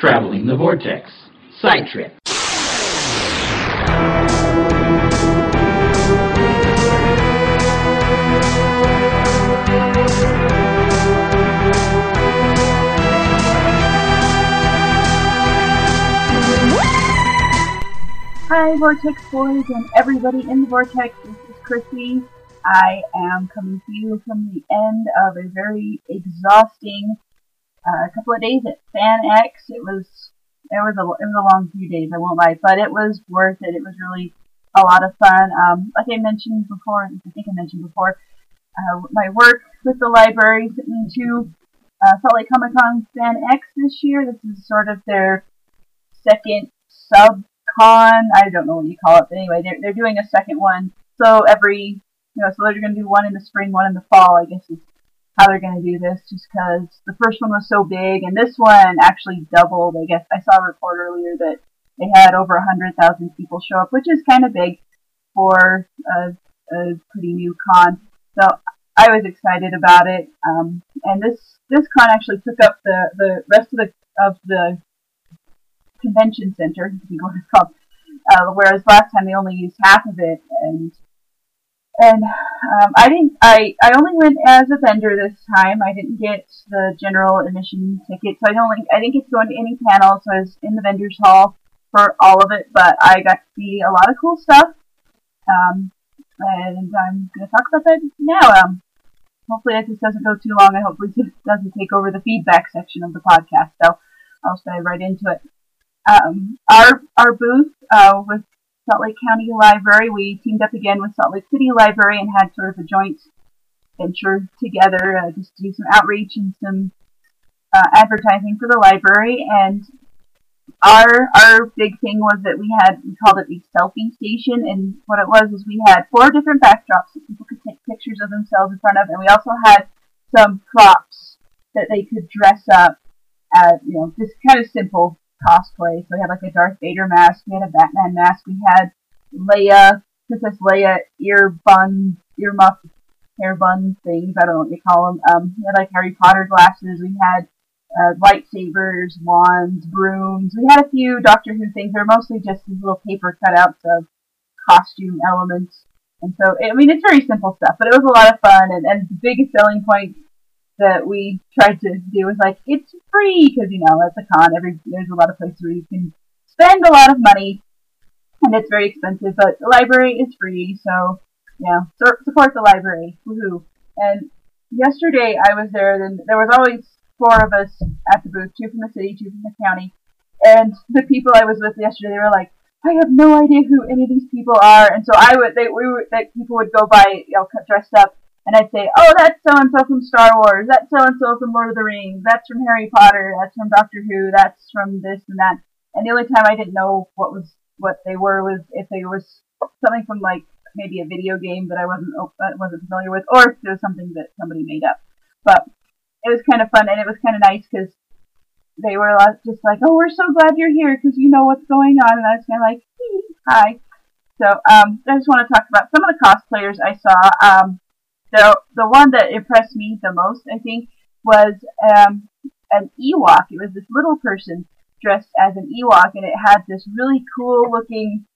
Traveling the Vortex. Side Trip. Hi, Vortex Boys and everybody in the Vortex. This is Chrissy. I am coming to you from the end of a very exhausting uh, couple of days at FanX. It was it was a it was a long few days. I won't lie, but it was worth it. It was really a lot of fun. Um, like I mentioned before, I think I mentioned before, uh, my work with the library sent me to uh, Salt Lake Comic Con FanX this year. This is sort of their second sub con. I don't know what you call it, but anyway, they're they're doing a second one. So every you know, so they're going to do one in the spring, one in the fall. I guess is how they're going to do this, just because the first one was so big, and this one actually doubled. I guess I saw a report earlier that they had over a hundred thousand people show up, which is kind of big for a, a pretty new con. So I was excited about it, um, and this this con actually took up the the rest of the of the convention center, if you know what it's called. Uh, whereas last time they only used half of it, and and um, I didn't. I I only went as a vendor this time. I didn't get the general admission ticket, so I don't. Like, I didn't get to go into any panels. So I was in the vendors hall for all of it, but I got to see a lot of cool stuff. Um, and I'm going to talk about that now. Um, hopefully, if this doesn't go too long, I hopefully this doesn't take over the feedback section of the podcast. So I'll dive right into it. Um, our our booth uh, with Salt Lake County Library, we teamed up again with Salt Lake City Library and had sort of a joint venture together uh, just to do some outreach and some uh, advertising for the library. And our our big thing was that we had we called it the selfie station, and what it was is we had four different backdrops that people could take pictures of themselves in front of, and we also had some props that they could dress up, at, you know, just kind of simple cosplay. So we had like a Darth Vader mask, we had a Batman mask, we had Leia, Princess Leia ear bun, ear muff, hair bun things. I don't know what you call them. Um, we had like Harry Potter glasses. We had uh, lightsabers, wands, brooms. We had a few Doctor Who things. They're mostly just these little paper cutouts of costume elements. And so, I mean, it's very simple stuff, but it was a lot of fun. And, and the biggest selling point that we tried to do was like it's free because you know at the con every there's a lot of places where you can spend a lot of money and it's very expensive, but the library is free, so yeah, support the library, woohoo! And yesterday I was there, and there was always four of us at the booth, two from the city, two from the county, and the people I was with yesterday, they were like, I have no idea who any of these people are, and so I would, they, we would, that people would go by, you know, dressed up, and I'd say, oh, that's so and so from Star Wars, that's so and so from Lord of the Rings, that's from Harry Potter, that's from Doctor Who, that's from this and that. And the only time I didn't know what was what they were was if they was something from like maybe a video game that I wasn't that wasn't familiar with, or if it was something that somebody made up. But it was kind of fun, and it was kind of nice because they were just like, "Oh, we're so glad you're here because you know what's going on," and I was kind of like, "Hi." So um, I just want to talk about some of the cosplayers I saw. Um, the the one that impressed me the most, I think, was um, an Ewok. It was this little person dressed as an Ewok, and it had this really cool looking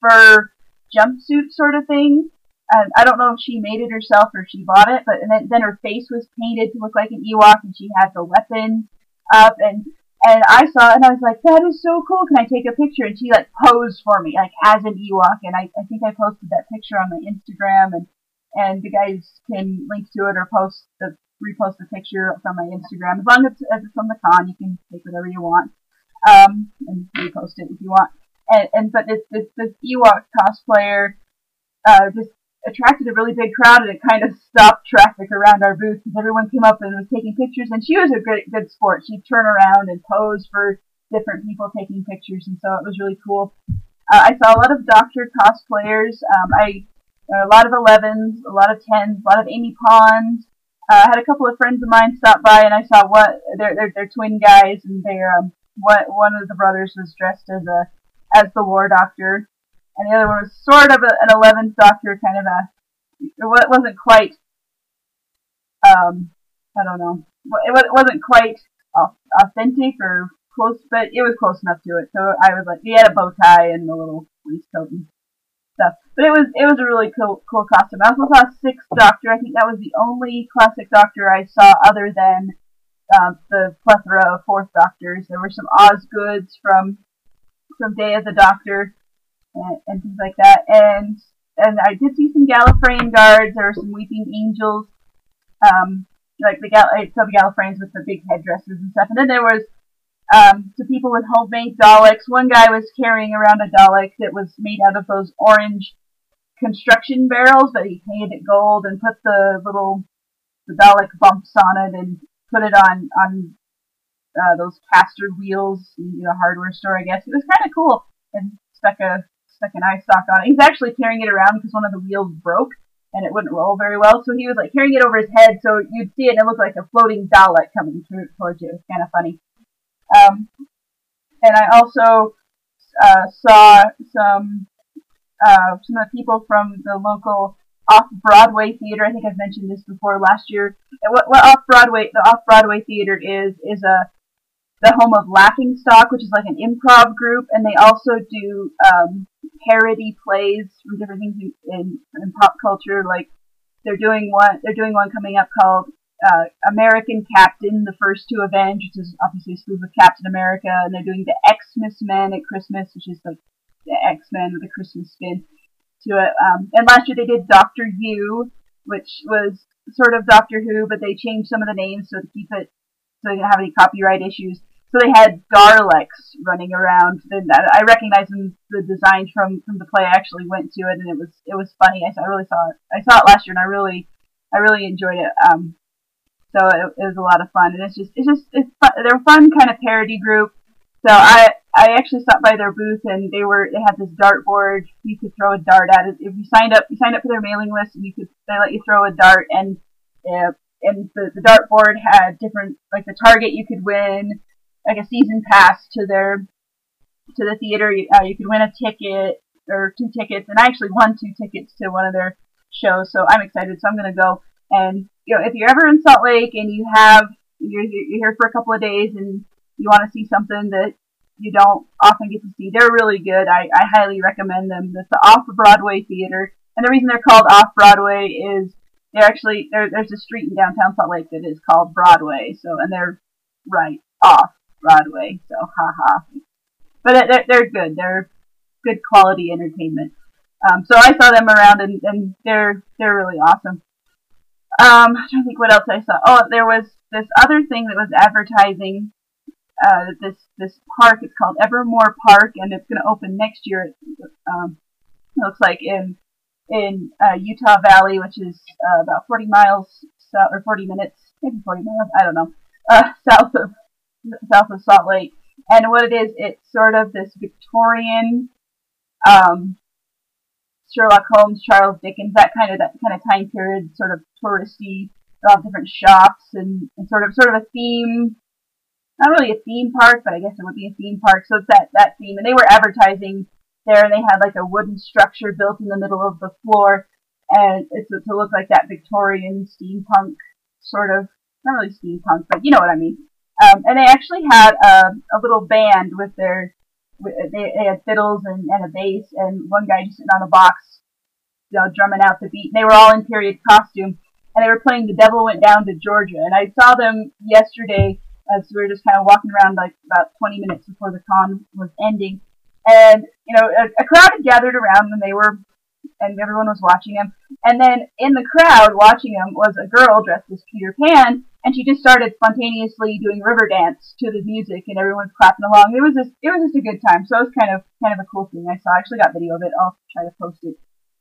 fur jumpsuit sort of thing. And I don't know if she made it herself or she bought it, but and then, then her face was painted to look like an Ewok, and she had the weapon up, and and I saw it, and I was like, that is so cool. Can I take a picture? And she like posed for me, like as an Ewok, and I I think I posted that picture on my Instagram, and and the guys can link to it or post the repost the picture from my Instagram. As long as it's from the con, you can take whatever you want, um, and repost it if you want. And, and but this this this Ewok cosplayer uh, just attracted a really big crowd, and it kind of stopped traffic around our booth because everyone came up and was taking pictures. And she was a good good sport. She'd turn around and pose for different people taking pictures, and so it was really cool. Uh, I saw a lot of Doctor cosplayers. Um, I a lot of 11s, a lot of 10s, a lot of Amy Ponds. Uh, I had a couple of friends of mine stop by, and I saw what they're they're, they're twin guys, and they're um, what one of the brothers was dressed as a as the war doctor, and the other one was sort of a, an 11th doctor, kind of a it wasn't quite um I don't know it wasn't quite authentic or close, but it was close enough to it. So I was like, he had a bow tie and a little waistcoat and. But it was it was a really cool cool costume. I was also saw Sixth Doctor. I think that was the only classic Doctor I saw other than um, the plethora of Fourth Doctors. There were some Osgoods from from Day of the Doctor and, and things like that. And and I did see some Gallifreyan guards. There were some Weeping Angels. Um, like the Gal- saw the Gallifreyans with the big headdresses and stuff. And then there was um, some people with homemade Daleks. One guy was carrying around a Dalek that was made out of those orange construction barrels, but he painted it gold and put the little the bumps on it and put it on on uh, those caster wheels in a hardware store, I guess. It was kind of cool and stuck a stuck an eye sock on it. He's actually carrying it around because one of the wheels broke and it wouldn't roll very well. So he was like carrying it over his head so you'd see it and it looked like a floating Dalek coming towards you. It was kind of funny. Um, and I also uh, saw some uh, some of the people from the local off Broadway theater. I think I've mentioned this before last year. What, what off Broadway the off Broadway theater is is a the home of Laughing Stock, which is like an improv group, and they also do um, parody plays from different things in, in, in pop culture. Like they're doing one they're doing one coming up called uh, American Captain, the first to avenge, which is obviously a spoof of Captain America, and they're doing the Xmas Men at Christmas, which is like the X Men with a Christmas spin to it. Um, and last year they did Doctor Who, which was sort of Doctor Who, but they changed some of the names so to keep it so they didn't have any copyright issues. So they had Daleks running around, and I recognize the designs from from the play. I actually went to it, and it was it was funny. I, I really saw it. I saw it last year, and I really I really enjoyed it. Um, so it, it was a lot of fun, and it's just it's just it's fun. they're a fun kind of parody group. So I I actually stopped by their booth, and they were they had this dartboard. You could throw a dart at it if you signed up. You signed up for their mailing list, and you could they let you throw a dart, and uh, and the the dartboard had different like the target you could win like a season pass to their to the theater. Uh, you could win a ticket or two tickets, and I actually won two tickets to one of their shows, so I'm excited. So I'm gonna go and you know, if you're ever in Salt Lake and you have you're, you're here for a couple of days and you want to see something that you don't often get to see, they're really good. I, I highly recommend them. It's the Off Broadway Theater, and the reason they're called Off Broadway is they're actually there, there's a street in downtown Salt Lake that is called Broadway. So and they're right off Broadway. So haha. But they're, they're good. They're good quality entertainment. Um, so I saw them around and, and they're they're really awesome. Um, I'm trying to think what else I saw. Oh, there was this other thing that was advertising uh, this this park. It's called Evermore Park, and it's going to open next year. Um, it looks like in in uh, Utah Valley, which is uh, about 40 miles south, or 40 minutes, maybe 40 miles. I don't know, uh, south of south of Salt Lake. And what it is, it's sort of this Victorian um, Sherlock Holmes, Charles Dickens, that kind of that kind of time period, sort of touristy, all different shops and, and sort of sort of a theme. Not really a theme park, but I guess it would be a theme park. So it's that that theme, and they were advertising there, and they had like a wooden structure built in the middle of the floor, and it's to look like that Victorian steampunk sort of not really steampunk, but you know what I mean. Um, and they actually had a, a little band with their, they, they had fiddles and, and a bass, and one guy just sitting on a box, you know, drumming out the beat. And they were all in period costume, and they were playing "The Devil Went Down to Georgia." And I saw them yesterday as we were just kind of walking around, like about 20 minutes before the con was ending. And you know, a, a crowd had gathered around, and they were and everyone was watching him. And then in the crowd watching him was a girl dressed as Peter Pan, and she just started spontaneously doing river dance to the music, and everyone's clapping along. It was just it was just a good time. So it was kind of kind of a cool thing I saw. I actually got video of it. I'll try to post it.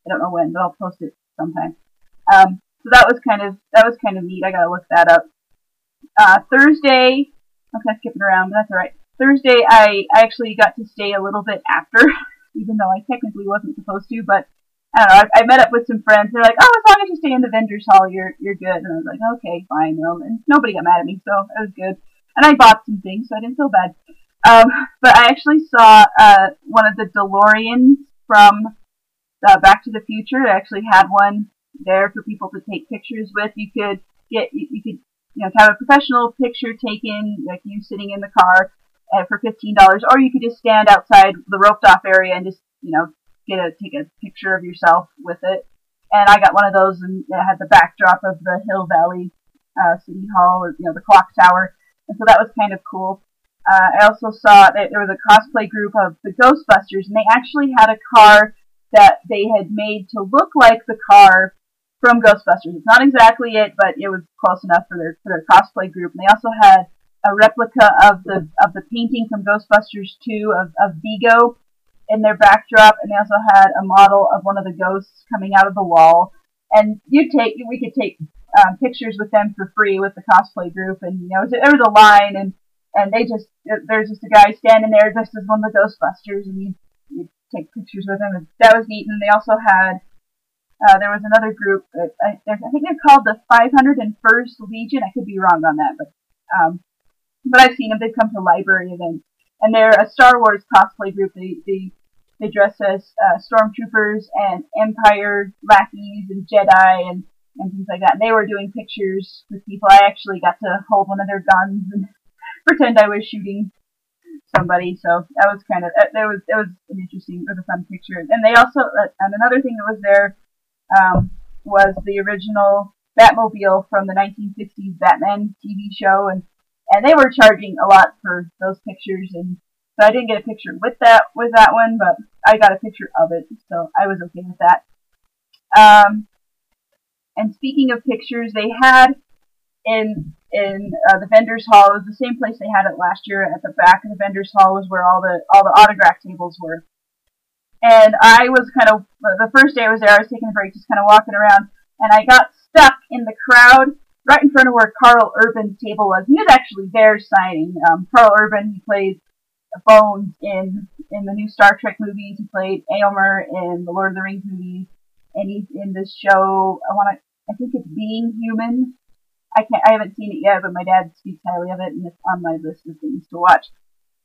I don't know when, but I'll post it sometime. Um, so that was kind of that was kind of neat. I gotta look that up. Uh, Thursday, I'm kind of skipping around, but that's all right. Thursday, I, I actually got to stay a little bit after, even though I technically wasn't supposed to, but I don't know, I, I met up with some friends. They're like, oh, as long as you stay in the vendors hall, you're you're good. And I was like, okay, fine. Um, and nobody got mad at me, so it was good. And I bought some things, so I didn't feel bad. Um, but I actually saw uh, one of the DeLoreans from uh, Back to the Future. They actually had one there for people to take pictures with. You could get you, you could you know have a professional picture taken, like you sitting in the car, uh, for fifteen dollars, or you could just stand outside the roped off area and just you know get a take a picture of yourself with it. And I got one of those, and it had the backdrop of the Hill Valley uh, City Hall, or you know the clock tower, and so that was kind of cool. Uh, I also saw that there was a cosplay group of the Ghostbusters, and they actually had a car that they had made to look like the car from Ghostbusters. It's not exactly it, but it was close enough for their for their cosplay group. And they also had a replica of the of the painting from Ghostbusters 2 of, of Vigo in their backdrop, and they also had a model of one of the ghosts coming out of the wall. And you take we could take um, pictures with them for free with the cosplay group, and you know there was a line, and and they just there's just a guy standing there dressed as one of the Ghostbusters, and you you take pictures with him, and that was neat. And they also had uh, there was another group I, I think they're called the 501st Legion. I could be wrong on that, but um, but I've seen them. They've come to library events, and they're a Star Wars cosplay group. They they they dress as uh, stormtroopers and Empire lackeys and Jedi and and things like that. And they were doing pictures with people. I actually got to hold one of their guns and pretend I was shooting somebody. So that was kind of that was it was an interesting, it was a fun picture. And they also uh, and another thing that was there um, was the original Batmobile from the 1960s Batman TV show, and and they were charging a lot for those pictures, and so I didn't get a picture with that with that one, but I got a picture of it, so I was okay with that. Um, and speaking of pictures, they had in in uh, the vendors hall. It was the same place they had it last year. At the back of the vendors hall was where all the all the autograph tables were. And I was kind of, the first day I was there, I was taking a break, just kind of walking around, and I got stuck in the crowd right in front of where Karl Urban's table was. He was actually there signing. Um, Karl Urban, he played Bones in in the new Star Trek movies. He played Éomer in the Lord of the Rings movies, and he's in this show. I want to. I think it's Being Human. I can't. I haven't seen it yet, but my dad speaks highly of it, and it's on my list of things to watch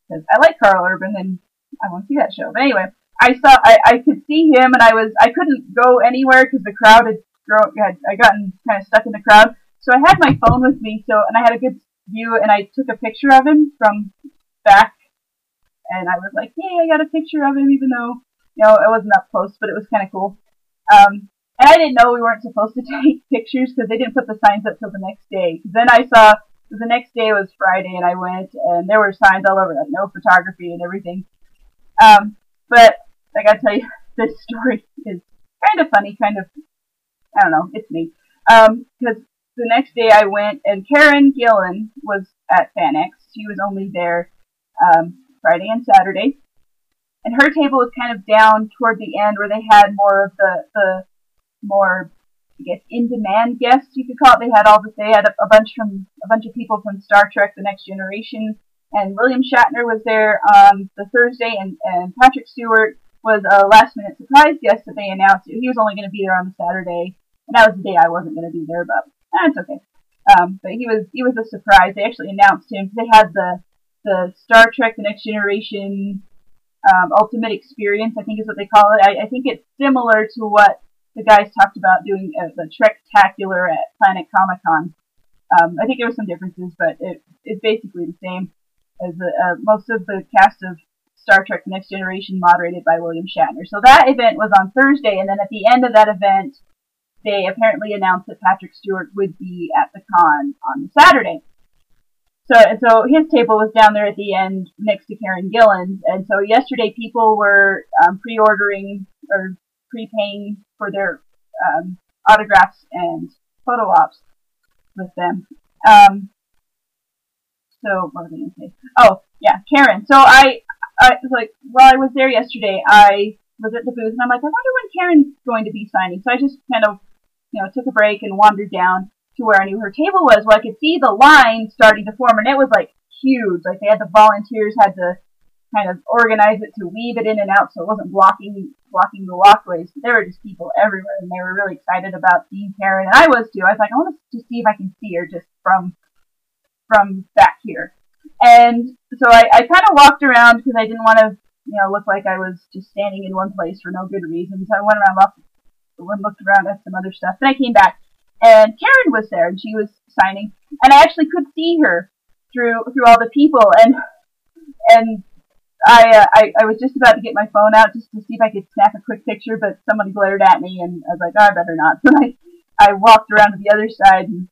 because I like Karl Urban and I want to see that show. But anyway, I saw, I, I could see him, and I was, I couldn't go anywhere because the crowd had, grown, had, I gotten kind of stuck in the crowd. So I had my phone with me, so, and I had a good view, and I took a picture of him from back, and I was like, hey, I got a picture of him, even though, you know, it wasn't up close, but it was kind of cool. Um, and I didn't know we weren't supposed to take pictures because they didn't put the signs up till the next day. Then I saw the next day was Friday, and I went, and there were signs all over, like no photography and everything. Um, but I gotta tell you, this story is kind of funny, kind of, I don't know, it's me. Um, cause the next day I went and Karen Gillan was at FanX. She was only there, um, Friday and Saturday. And her table was kind of down toward the end where they had more of the, the more, I guess, in-demand guests, you could call it. They had all the, they had a, a bunch from, a bunch of people from Star Trek The Next Generation, and William Shatner was there on the Thursday, and, and Patrick Stewart, was a last minute surprise guest that they announced. He was only going to be there on the Saturday, and that was the day I wasn't going to be there, but that's eh, okay. Um, but he was he was a surprise. They actually announced him. They had the the Star Trek: The Next Generation um, Ultimate Experience, I think is what they call it. I, I think it's similar to what the guys talked about doing uh, the Trektacular at Planet Comic Con. Um, I think there were some differences, but it, it's basically the same as the, uh, most of the cast of Star Trek Next Generation moderated by William Shatner. So that event was on Thursday, and then at the end of that event, they apparently announced that Patrick Stewart would be at the con on Saturday. So, so his table was down there at the end next to Karen Gillan's, and so yesterday people were um, pre-ordering or prepaying for their um, autographs and photo ops with them. Um, so what was I going to say? Oh, yeah, Karen. So I I was like, while I was there yesterday, I was at the booth and I'm like, I wonder when Karen's going to be signing. So I just kind of, you know, took a break and wandered down to where I knew her table was. Well, I could see the line starting to form and it was like huge. Like they had the volunteers had to kind of organize it to weave it in and out so it wasn't blocking blocking the walkways. But there were just people everywhere and they were really excited about seeing Karen and I was too. I was like, I want to just see if I can see her just from from back here. And so I, I kind of walked around because I didn't want to, you know, look like I was just standing in one place for no good reason. So I went around, looked, looked around at some other stuff. Then I came back, and Karen was there, and she was signing, and I actually could see her through through all the people. And and I, uh, I I was just about to get my phone out just to see if I could snap a quick picture, but someone glared at me, and I was like, oh, I better not. So I I walked around to the other side, and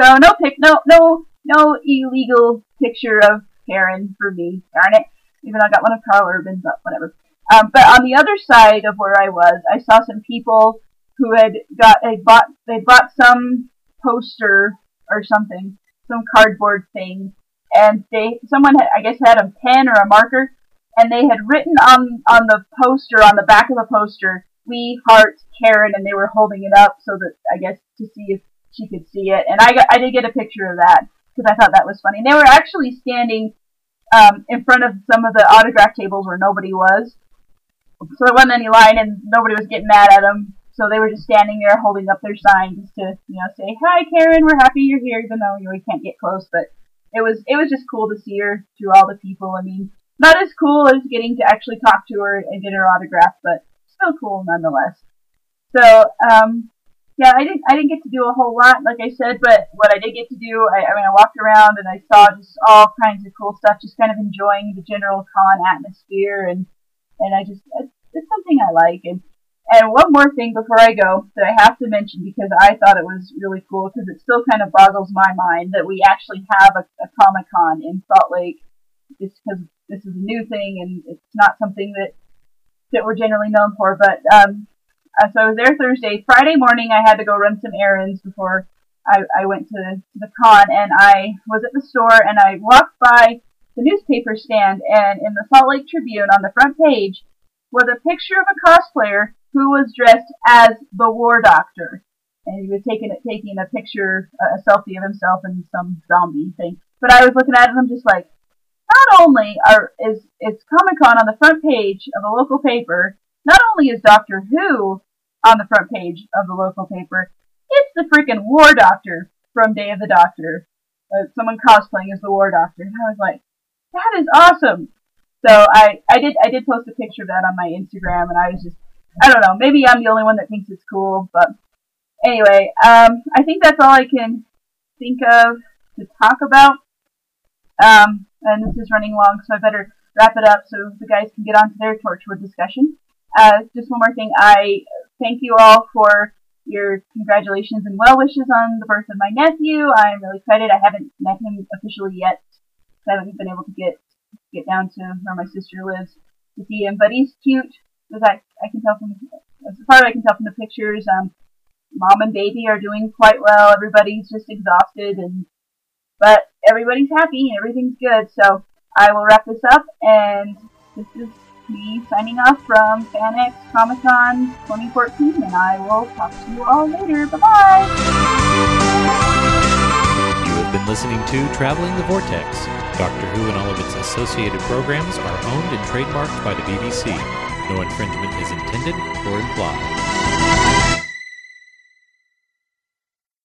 so no pic, no no no illegal picture of Karen for me. Darn it! Even though I got one of Karl Urban, but whatever. Um, but on the other side of where I was, I saw some people who had got they bought they bought some poster or something, some cardboard thing, and they someone had, I guess had a pen or a marker, and they had written on on the poster on the back of the poster, "We heart Karen," and they were holding it up so that I guess to see if she could see it, and I got I did get a picture of that because I thought that was funny. And they were actually standing um, in front of some of the autograph tables where nobody was, so there wasn't any line, and nobody was getting mad at them. So they were just standing there holding up their sign just to, you know, say, "Hi, Karen, we're happy you're here," even though you know we can't get close. But it was it was just cool to see her through all the people. I mean, not as cool as getting to actually talk to her and get her autograph, but still cool nonetheless. So, um, yeah, I didn't I didn't get to do a whole lot, like I said, but what I did get to do, I, I mean, I walked around and I saw just all kinds of cool stuff, just kind of enjoying the general con atmosphere, and and I just it's, it's something I like. And and one more thing before I go that I have to mention because I thought it was really cool because it still kind of boggles my mind that we actually have a, a Comic Con in Salt Lake just because this is a new thing and it's not something that that we're generally known for. But um, uh, so I was there Thursday. Friday morning, I had to go run some errands before I, I went to, the con, and I was at the store and I walked by the newspaper stand, and in the Salt Lake Tribune on the front page was a picture of a cosplayer who was dressed as the War Doctor, and he was taking it, taking a picture, a selfie of himself and some zombie thing. But I was looking at it, and I'm just like, not only are is is Comic Con on the front page of a local paper, not only is Doctor Who on the front page of the local paper, it's the freaking War Doctor from Day of the Doctor. Uh, someone cosplaying as the War Doctor, and I was like, that is awesome. So I I did I did post a picture of that on my Instagram, and I was just I don't know. Maybe I'm the only one that thinks it's cool, but anyway, um, I think that's all I can think of to talk about. Um, and this is running long, so I better wrap it up so the guys can get on to their Torchwood discussion. Uh, just one more thing. I thank you all for your congratulations and well wishes on the birth of my nephew. I'm really excited. I haven't met him officially yet. I haven't been able to get get down to where my sister lives to see him, but he's cute as I, I can tell from as far as I can tell from the pictures, um, mom and baby are doing quite well. Everybody's just exhausted, and but everybody's happy and everything's good. So I will wrap this up, and this is me signing off from FanX Comic Con 2014, and I will talk to you all later. Bye bye. You have been listening to Traveling the Vortex. Doctor Who and all of its associated programs are owned and trademarked by the BBC. No infringement is intended or implied.